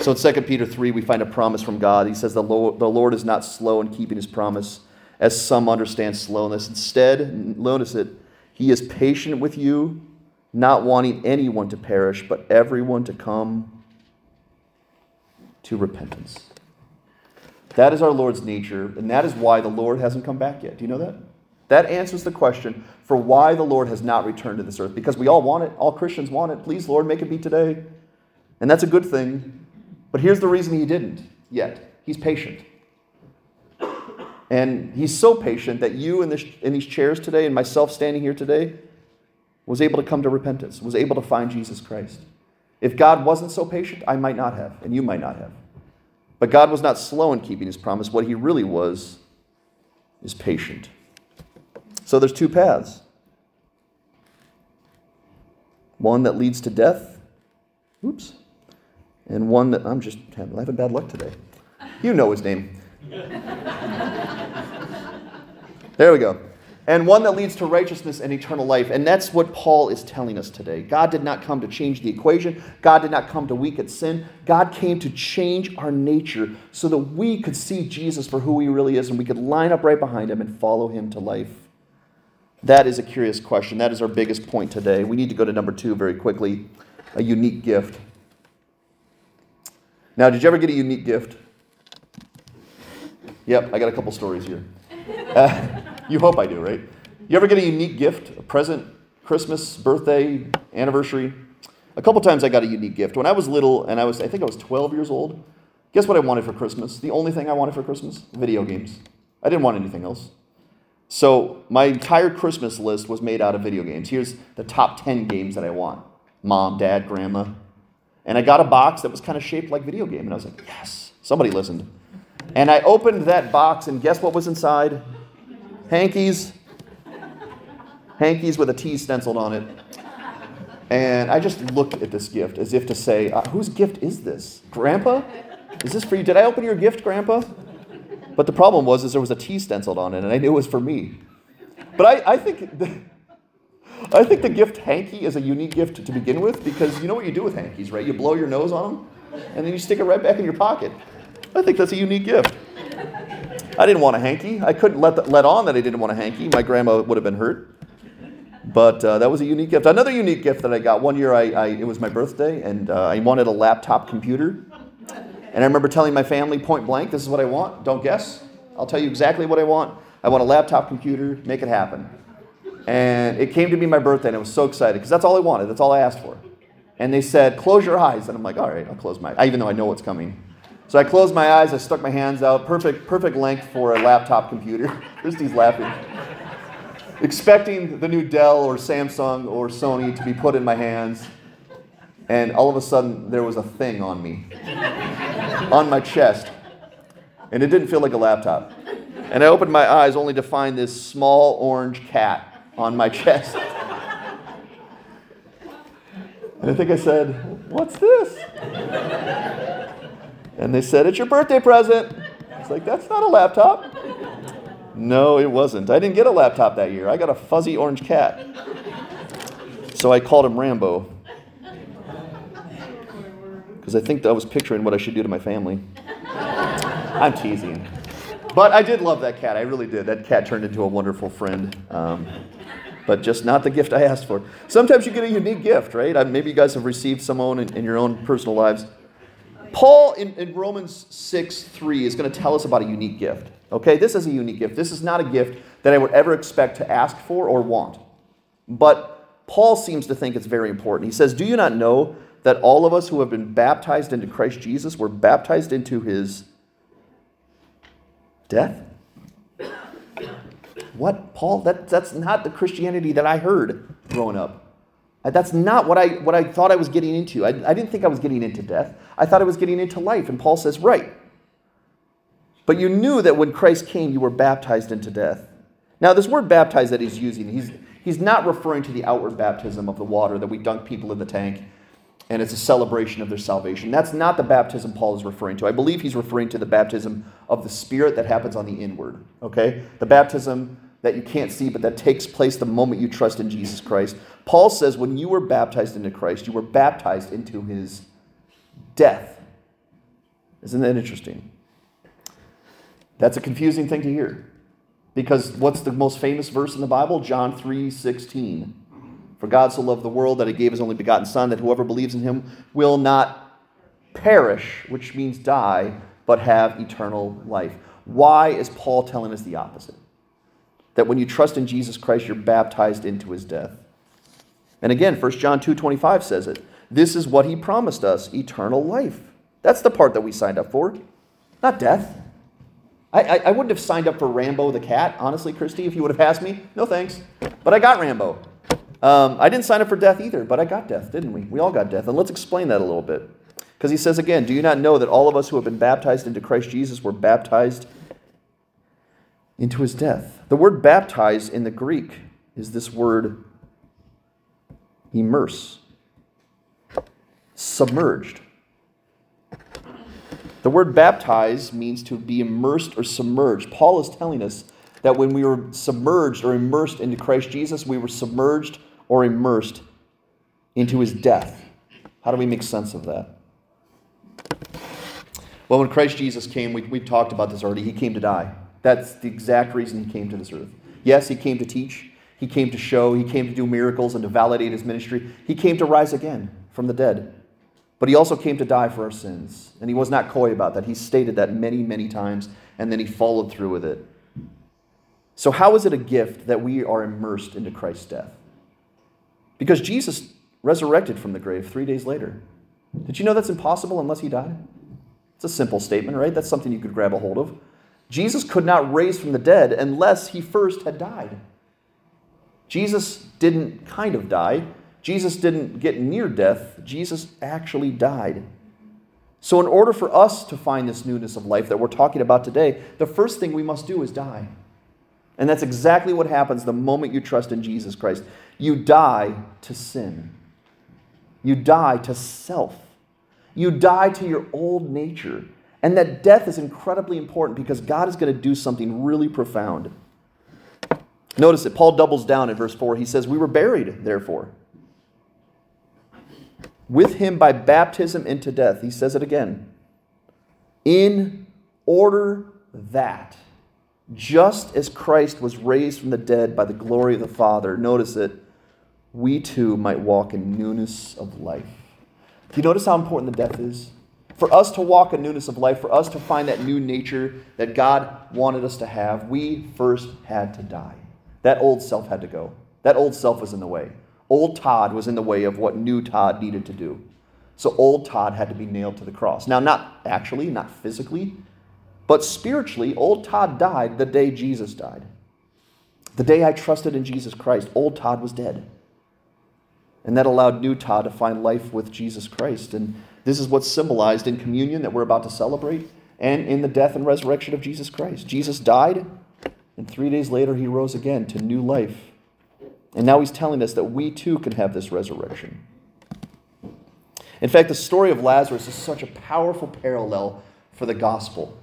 So in 2 Peter 3, we find a promise from God. He says, The Lord, the Lord is not slow in keeping his promise, as some understand slowness. Instead, notice it, he is patient with you, not wanting anyone to perish, but everyone to come to repentance. That is our Lord's nature, and that is why the Lord hasn't come back yet. Do you know that? That answers the question for why the Lord has not returned to this earth. Because we all want it. All Christians want it. Please, Lord, make it be today. And that's a good thing. But here's the reason he didn't yet He's patient. And he's so patient that you in, this, in these chairs today and myself standing here today was able to come to repentance, was able to find Jesus Christ. If God wasn't so patient, I might not have, and you might not have. But God was not slow in keeping his promise. What he really was is patient. So there's two paths one that leads to death, oops, and one that I'm just having bad luck today. You know his name. there we go and one that leads to righteousness and eternal life. And that's what Paul is telling us today. God did not come to change the equation, God did not come to weaken sin. God came to change our nature so that we could see Jesus for who he really is and we could line up right behind him and follow him to life. That is a curious question. That is our biggest point today. We need to go to number two very quickly a unique gift. Now, did you ever get a unique gift? Yep, I got a couple stories here. Uh, you hope I do, right? You ever get a unique gift, a present, Christmas, birthday, anniversary? A couple times I got a unique gift. When I was little, and I was, I think I was 12 years old, guess what I wanted for Christmas? The only thing I wanted for Christmas? Video games. I didn't want anything else. So my entire Christmas list was made out of video games. Here's the top 10 games that I want mom, dad, grandma. And I got a box that was kind of shaped like video game. And I was like, yes, somebody listened. And I opened that box, and guess what was inside? Hankies. Hankies with a T stenciled on it. And I just looked at this gift as if to say, uh, whose gift is this? Grandpa? Is this for you? Did I open your gift, Grandpa? But the problem was is there was a T stenciled on it, and I knew it was for me. But I, I think the, I think the gift hanky is a unique gift to begin with because you know what you do with hankies, right? You blow your nose on them, and then you stick it right back in your pocket. I think that's a unique gift. I didn't want a hanky. I couldn't let, the, let on that I didn't want a hanky. My grandma would have been hurt. But uh, that was a unique gift. Another unique gift that I got one year, I, I it was my birthday, and uh, I wanted a laptop computer. And I remember telling my family point blank, this is what I want. Don't guess. I'll tell you exactly what I want. I want a laptop computer. Make it happen. And it came to be my birthday, and I was so excited because that's all I wanted. That's all I asked for. And they said, close your eyes. And I'm like, all right, I'll close my eyes, even though I know what's coming. So I closed my eyes, I stuck my hands out, perfect, perfect length for a laptop computer. Christy's laughing. Expecting the new Dell or Samsung or Sony to be put in my hands. And all of a sudden, there was a thing on me, on my chest. And it didn't feel like a laptop. And I opened my eyes only to find this small orange cat on my chest. And I think I said, What's this? And they said, It's your birthday present. It's like, That's not a laptop. No, it wasn't. I didn't get a laptop that year. I got a fuzzy orange cat. So I called him Rambo. Because I think I was picturing what I should do to my family. I'm teasing. But I did love that cat. I really did. That cat turned into a wonderful friend. Um, but just not the gift I asked for. Sometimes you get a unique gift, right? Maybe you guys have received some own in, in your own personal lives. Paul in, in Romans 6 3 is going to tell us about a unique gift. Okay, this is a unique gift. This is not a gift that I would ever expect to ask for or want. But Paul seems to think it's very important. He says, Do you not know that all of us who have been baptized into Christ Jesus were baptized into his death? What, Paul? That, that's not the Christianity that I heard growing up. Uh, that's not what I, what I thought I was getting into. I, I didn't think I was getting into death. I thought I was getting into life. And Paul says, Right. But you knew that when Christ came, you were baptized into death. Now, this word baptized that he's using, he's, he's not referring to the outward baptism of the water that we dunk people in the tank and it's a celebration of their salvation. That's not the baptism Paul is referring to. I believe he's referring to the baptism of the Spirit that happens on the inward. Okay? The baptism that you can't see, but that takes place the moment you trust in Jesus Christ. Paul says when you were baptized into Christ, you were baptized into his death. Isn't that interesting? That's a confusing thing to hear. Because what's the most famous verse in the Bible? John 3 16. For God so loved the world that he gave his only begotten Son, that whoever believes in him will not perish, which means die, but have eternal life. Why is Paul telling us the opposite? That when you trust in Jesus Christ, you're baptized into his death. And again, 1 John 2:25 says it. This is what he promised us, eternal life. That's the part that we signed up for, not death. I, I, I wouldn't have signed up for Rambo the cat, honestly, Christy, if you would have asked me. No thanks. But I got Rambo. Um, I didn't sign up for death either, but I got death, didn't we? We all got death. And let's explain that a little bit. Because he says again, Do you not know that all of us who have been baptized into Christ Jesus were baptized into his death? The word baptize in the Greek is this word immerse, submerged. The word baptize means to be immersed or submerged. Paul is telling us that when we were submerged or immersed into Christ Jesus, we were submerged or immersed into his death. How do we make sense of that? Well, when Christ Jesus came, we, we've talked about this already, he came to die. That's the exact reason he came to this earth. Yes, he came to teach, he came to show, he came to do miracles and to validate his ministry. He came to rise again from the dead. But he also came to die for our sins. And he was not coy about that. He stated that many, many times, and then he followed through with it. So, how is it a gift that we are immersed into Christ's death? Because Jesus resurrected from the grave three days later. Did you know that's impossible unless he died? It's a simple statement, right? That's something you could grab a hold of. Jesus could not raise from the dead unless he first had died. Jesus didn't kind of die. Jesus didn't get near death. Jesus actually died. So, in order for us to find this newness of life that we're talking about today, the first thing we must do is die. And that's exactly what happens the moment you trust in Jesus Christ. You die to sin. You die to self. You die to your old nature. And that death is incredibly important because God is going to do something really profound. Notice that Paul doubles down in verse 4. He says, We were buried, therefore, with him by baptism into death. He says it again. In order that, just as Christ was raised from the dead by the glory of the Father, notice it, we too might walk in newness of life. Do you notice how important the death is? For us to walk in newness of life, for us to find that new nature that God wanted us to have, we first had to die. That old self had to go. That old self was in the way. Old Todd was in the way of what new Todd needed to do. So old Todd had to be nailed to the cross. Now, not actually, not physically, but spiritually, old Todd died the day Jesus died. The day I trusted in Jesus Christ, old Todd was dead. And that allowed new Todd to find life with Jesus Christ. And this is what's symbolized in communion that we're about to celebrate and in the death and resurrection of Jesus Christ. Jesus died, and three days later, he rose again to new life. And now he's telling us that we too can have this resurrection. In fact, the story of Lazarus is such a powerful parallel for the gospel.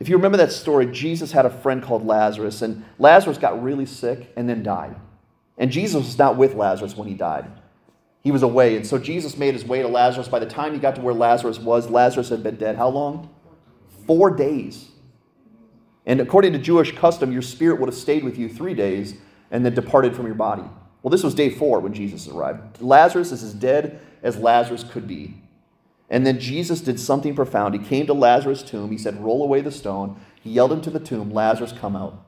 If you remember that story, Jesus had a friend called Lazarus, and Lazarus got really sick and then died. And Jesus was not with Lazarus when he died. He was away. And so Jesus made his way to Lazarus. By the time he got to where Lazarus was, Lazarus had been dead how long? Four days. And according to Jewish custom, your spirit would have stayed with you three days and then departed from your body. Well, this was day four when Jesus arrived. Lazarus is as dead as Lazarus could be. And then Jesus did something profound. He came to Lazarus' tomb. He said, Roll away the stone. He yelled into the tomb, Lazarus, come out.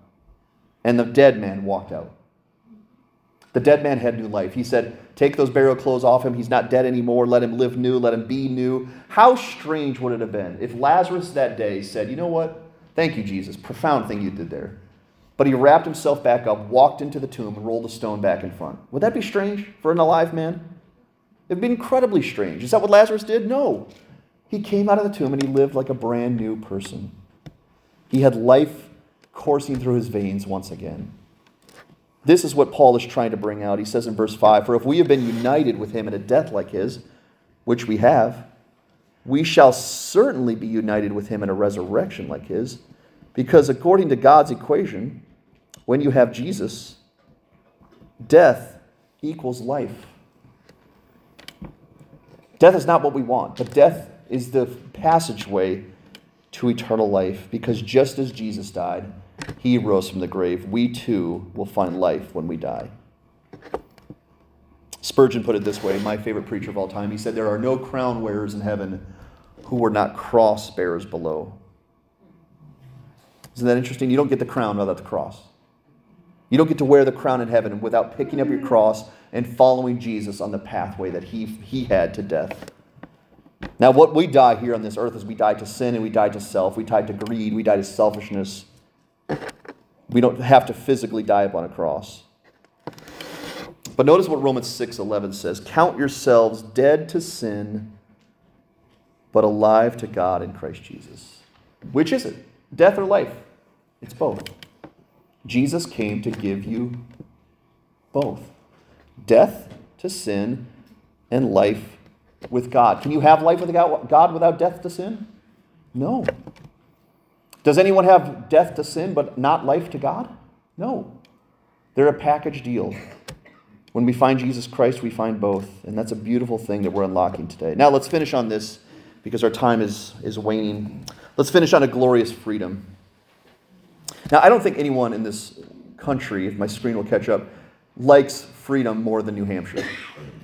And the dead man walked out. The dead man had new life. He said, Take those burial clothes off him. He's not dead anymore. Let him live new. Let him be new. How strange would it have been if Lazarus that day said, You know what? Thank you, Jesus. Profound thing you did there. But he wrapped himself back up, walked into the tomb, and rolled the stone back in front. Would that be strange for an alive man? It would be incredibly strange. Is that what Lazarus did? No. He came out of the tomb and he lived like a brand new person. He had life coursing through his veins once again. This is what Paul is trying to bring out. He says in verse 5 For if we have been united with him in a death like his, which we have, we shall certainly be united with him in a resurrection like his, because according to God's equation, when you have Jesus, death equals life. Death is not what we want, but death is the passageway to eternal life, because just as Jesus died, he rose from the grave. We too will find life when we die. Spurgeon put it this way, my favorite preacher of all time. He said, There are no crown wearers in heaven who were not cross bearers below. Isn't that interesting? You don't get the crown without the cross. You don't get to wear the crown in heaven without picking up your cross and following Jesus on the pathway that he, he had to death. Now, what we die here on this earth is we die to sin and we die to self. We die to greed. We die to selfishness. We don't have to physically die upon a cross. But notice what Romans 6:11 says, "Count yourselves dead to sin, but alive to God in Christ Jesus." Which is it? Death or life? It's both. Jesus came to give you both. Death to sin and life with God. Can you have life with God without death to sin? No. Does anyone have death to sin but not life to God? No. They're a package deal. When we find Jesus Christ, we find both. And that's a beautiful thing that we're unlocking today. Now, let's finish on this because our time is, is waning. Let's finish on a glorious freedom. Now, I don't think anyone in this country, if my screen will catch up, likes freedom more than New Hampshire.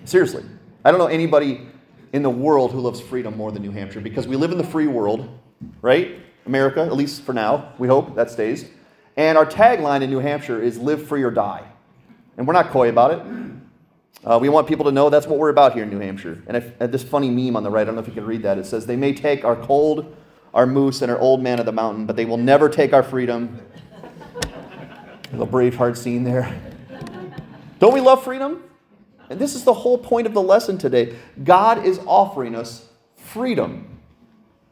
Seriously. I don't know anybody in the world who loves freedom more than New Hampshire because we live in the free world, right? America, at least for now. We hope that stays. And our tagline in New Hampshire is live free or die. And we're not coy about it. Uh, we want people to know that's what we're about here in New Hampshire. And I had this funny meme on the right. I don't know if you can read that. It says, They may take our cold, our moose, and our old man of the mountain, but they will never take our freedom. A little Braveheart scene there. Don't we love freedom? And this is the whole point of the lesson today. God is offering us freedom.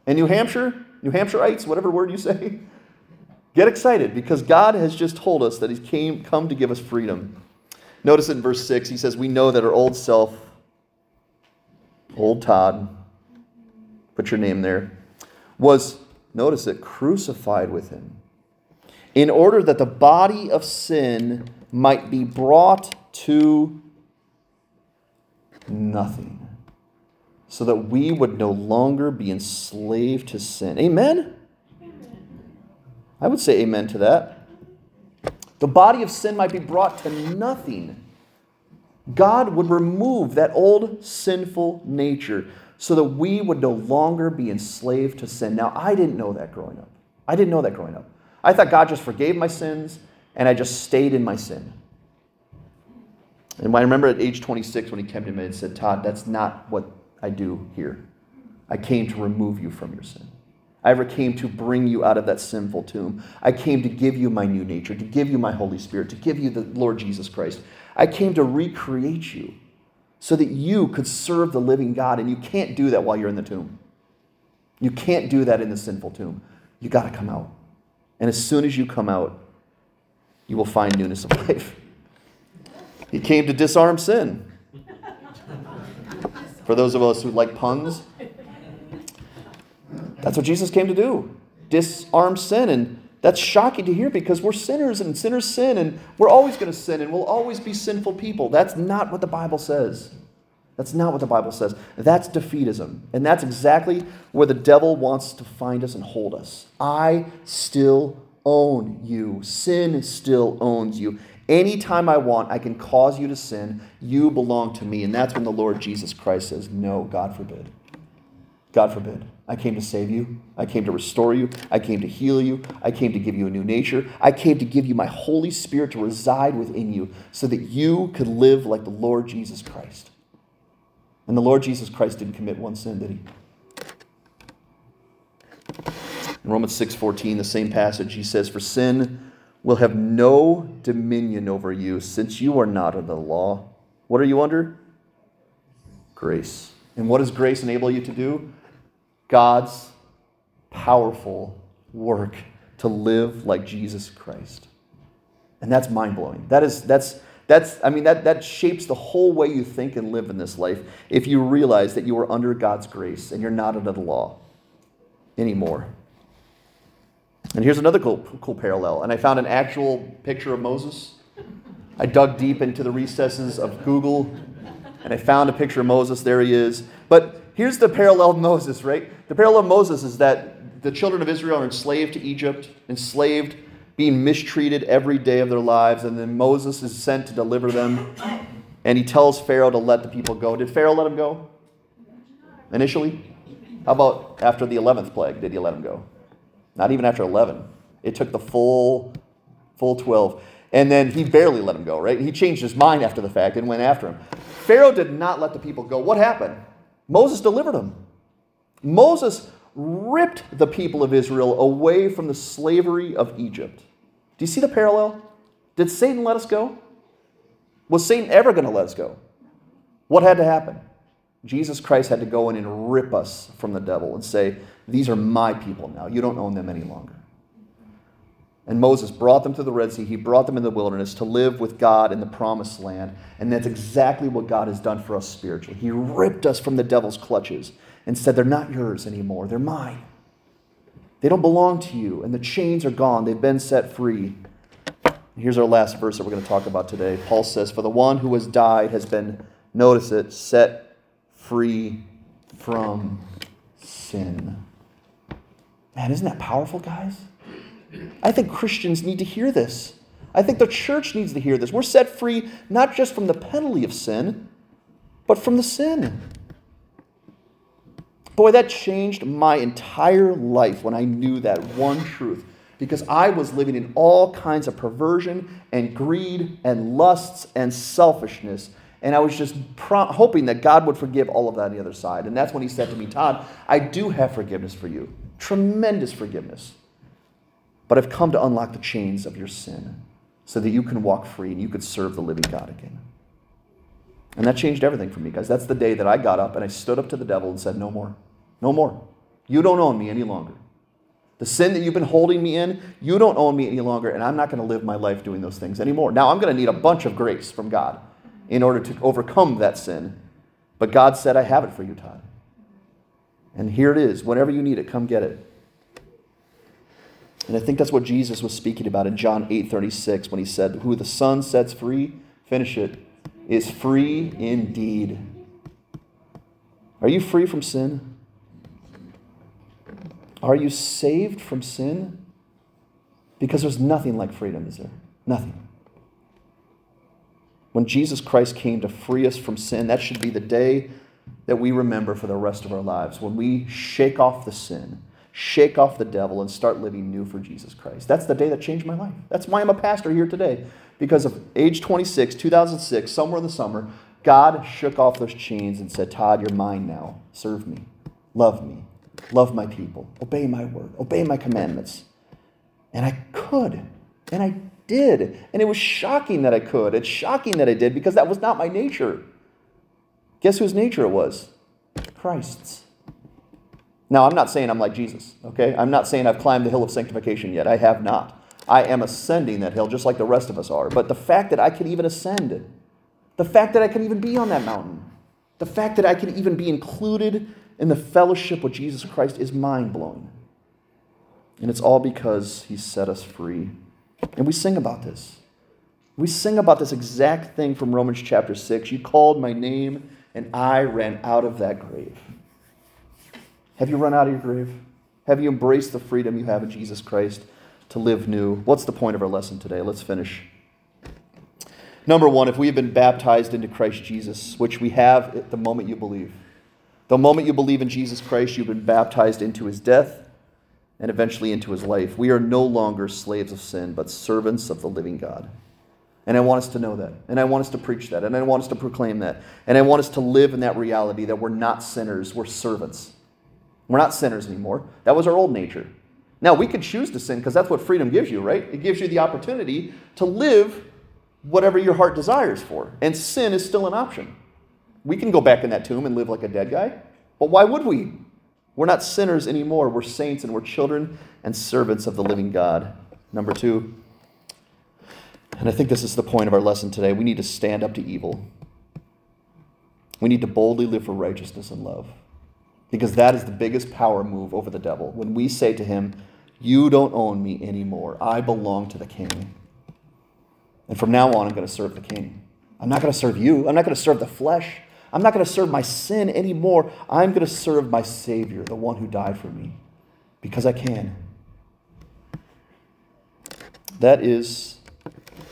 And New Hampshire, New Hampshireites, whatever word you say, get excited because God has just told us that He came come to give us freedom. Notice in verse 6, he says, We know that our old self old Todd, put your name there, was, notice it, crucified with him, in order that the body of sin might be brought to nothing, so that we would no longer be enslaved to sin. Amen? I would say amen to that. The body of sin might be brought to nothing. God would remove that old sinful nature so that we would no longer be enslaved to sin. Now, I didn't know that growing up. I didn't know that growing up. I thought God just forgave my sins and I just stayed in my sin. And I remember at age 26 when he came to me and said, Todd, that's not what I do here. I came to remove you from your sin. I ever came to bring you out of that sinful tomb. I came to give you my new nature, to give you my Holy Spirit, to give you the Lord Jesus Christ. I came to recreate you so that you could serve the living God. And you can't do that while you're in the tomb. You can't do that in the sinful tomb. You got to come out. And as soon as you come out, you will find newness of life. He came to disarm sin. For those of us who like puns, that's what Jesus came to do disarm sin. And that's shocking to hear because we're sinners and sinners sin and we're always going to sin and we'll always be sinful people. That's not what the Bible says. That's not what the Bible says. That's defeatism. And that's exactly where the devil wants to find us and hold us. I still own you. Sin still owns you. Anytime I want, I can cause you to sin. You belong to me. And that's when the Lord Jesus Christ says, No, God forbid. God forbid. I came to save you. I came to restore you. I came to heal you. I came to give you a new nature. I came to give you my Holy Spirit to reside within you so that you could live like the Lord Jesus Christ. And the Lord Jesus Christ didn't commit one sin, did he? In Romans 6:14, the same passage, he says, "For sin will have no dominion over you, since you are not under the law. What are you under? Grace. And what does grace enable you to do? God's powerful work to live like Jesus Christ. And that's mind blowing. That is, that's, that's, I mean, that, that shapes the whole way you think and live in this life if you realize that you are under God's grace and you're not under the law anymore. And here's another cool, cool parallel. And I found an actual picture of Moses. I dug deep into the recesses of Google and I found a picture of Moses. There he is. But here's the parallel of Moses, right? The parallel of Moses is that the children of Israel are enslaved to Egypt, enslaved, being mistreated every day of their lives, and then Moses is sent to deliver them. And he tells Pharaoh to let the people go. Did Pharaoh let them go? Initially? How about after the 11th plague? Did he let them go? Not even after 11. It took the full, full 12. And then he barely let him go, right? He changed his mind after the fact and went after him. Pharaoh did not let the people go. What happened? Moses delivered them. Moses ripped the people of Israel away from the slavery of Egypt. Do you see the parallel? Did Satan let us go? Was Satan ever going to let us go? What had to happen? Jesus Christ had to go in and rip us from the devil and say, These are my people now. You don't own them any longer. And Moses brought them to the Red Sea. He brought them in the wilderness to live with God in the promised land. And that's exactly what God has done for us spiritually. He ripped us from the devil's clutches and said, They're not yours anymore, they're mine. They don't belong to you. And the chains are gone, they've been set free. Here's our last verse that we're going to talk about today. Paul says, For the one who has died has been, notice it, set free from sin. Man, isn't that powerful, guys? I think Christians need to hear this. I think the church needs to hear this. We're set free not just from the penalty of sin, but from the sin. Boy, that changed my entire life when I knew that one truth. Because I was living in all kinds of perversion and greed and lusts and selfishness. And I was just pro- hoping that God would forgive all of that on the other side. And that's when He said to me, Todd, I do have forgiveness for you. Tremendous forgiveness but I've come to unlock the chains of your sin so that you can walk free and you could serve the living God again. And that changed everything for me, guys. That's the day that I got up and I stood up to the devil and said, No more. No more. You don't own me any longer. The sin that you've been holding me in, you don't own me any longer, and I'm not going to live my life doing those things anymore. Now, I'm going to need a bunch of grace from God in order to overcome that sin. But God said, I have it for you, Todd. And here it is. Whenever you need it, come get it. And I think that's what Jesus was speaking about in John 8 36 when he said, Who the Son sets free, finish it, is free indeed. Are you free from sin? Are you saved from sin? Because there's nothing like freedom, is there? Nothing. When Jesus Christ came to free us from sin, that should be the day that we remember for the rest of our lives. When we shake off the sin shake off the devil, and start living new for Jesus Christ. That's the day that changed my life. That's why I'm a pastor here today. Because of age 26, 2006, somewhere in the summer, God shook off those chains and said, Todd, you're mine now. Serve me. Love me. Love my people. Obey my word. Obey my commandments. And I could. And I did. And it was shocking that I could. It's shocking that I did because that was not my nature. Guess whose nature it was? Christ's. Now, I'm not saying I'm like Jesus, okay? I'm not saying I've climbed the hill of sanctification yet. I have not. I am ascending that hill just like the rest of us are. But the fact that I can even ascend, the fact that I can even be on that mountain, the fact that I can even be included in the fellowship with Jesus Christ is mind blowing. And it's all because he set us free. And we sing about this. We sing about this exact thing from Romans chapter 6. You called my name, and I ran out of that grave. Have you run out of your grave? Have you embraced the freedom you have in Jesus Christ to live new? What's the point of our lesson today? Let's finish. Number one, if we have been baptized into Christ Jesus, which we have at the moment you believe, the moment you believe in Jesus Christ, you've been baptized into his death and eventually into his life. We are no longer slaves of sin, but servants of the living God. And I want us to know that. And I want us to preach that. And I want us to proclaim that. And I want us to live in that reality that we're not sinners, we're servants. We're not sinners anymore. That was our old nature. Now, we could choose to sin because that's what freedom gives you, right? It gives you the opportunity to live whatever your heart desires for. And sin is still an option. We can go back in that tomb and live like a dead guy, but why would we? We're not sinners anymore. We're saints and we're children and servants of the living God. Number two, and I think this is the point of our lesson today we need to stand up to evil. We need to boldly live for righteousness and love. Because that is the biggest power move over the devil. When we say to him, You don't own me anymore, I belong to the king. And from now on, I'm going to serve the king. I'm not going to serve you, I'm not going to serve the flesh. I'm not going to serve my sin anymore. I'm going to serve my Savior, the one who died for me, because I can. That is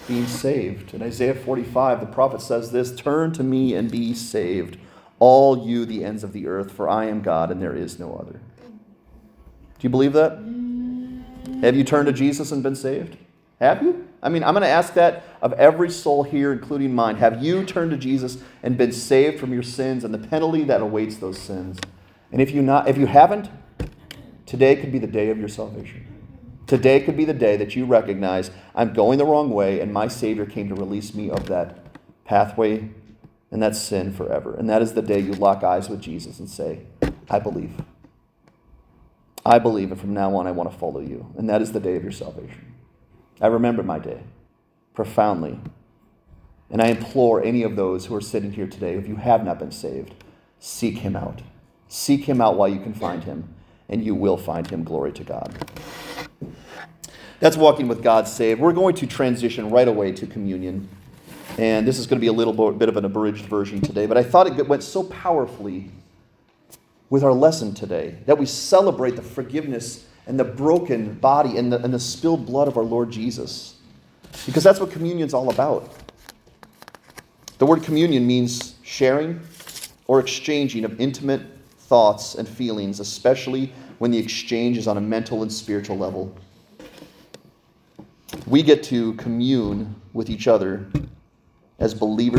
being saved. In Isaiah 45, the prophet says this Turn to me and be saved all you, the ends of the earth, for I am God and there is no other. Do you believe that? Have you turned to Jesus and been saved? Have you? I mean, I'm going to ask that of every soul here, including mine. Have you turned to Jesus and been saved from your sins and the penalty that awaits those sins? And if you not, if you haven't, today could be the day of your salvation. Today could be the day that you recognize I'm going the wrong way and my Savior came to release me of that pathway and that's sin forever. And that is the day you lock eyes with Jesus and say, I believe. I believe, and from now on I want to follow you. And that is the day of your salvation. I remember my day profoundly. And I implore any of those who are sitting here today, if you have not been saved, seek him out. Seek him out while you can find him, and you will find him. Glory to God. That's walking with God saved. We're going to transition right away to communion. And this is going to be a little bit of an abridged version today, but I thought it went so powerfully with our lesson today that we celebrate the forgiveness and the broken body and the, and the spilled blood of our Lord Jesus. Because that's what communion's all about. The word communion means sharing or exchanging of intimate thoughts and feelings, especially when the exchange is on a mental and spiritual level. We get to commune with each other as believers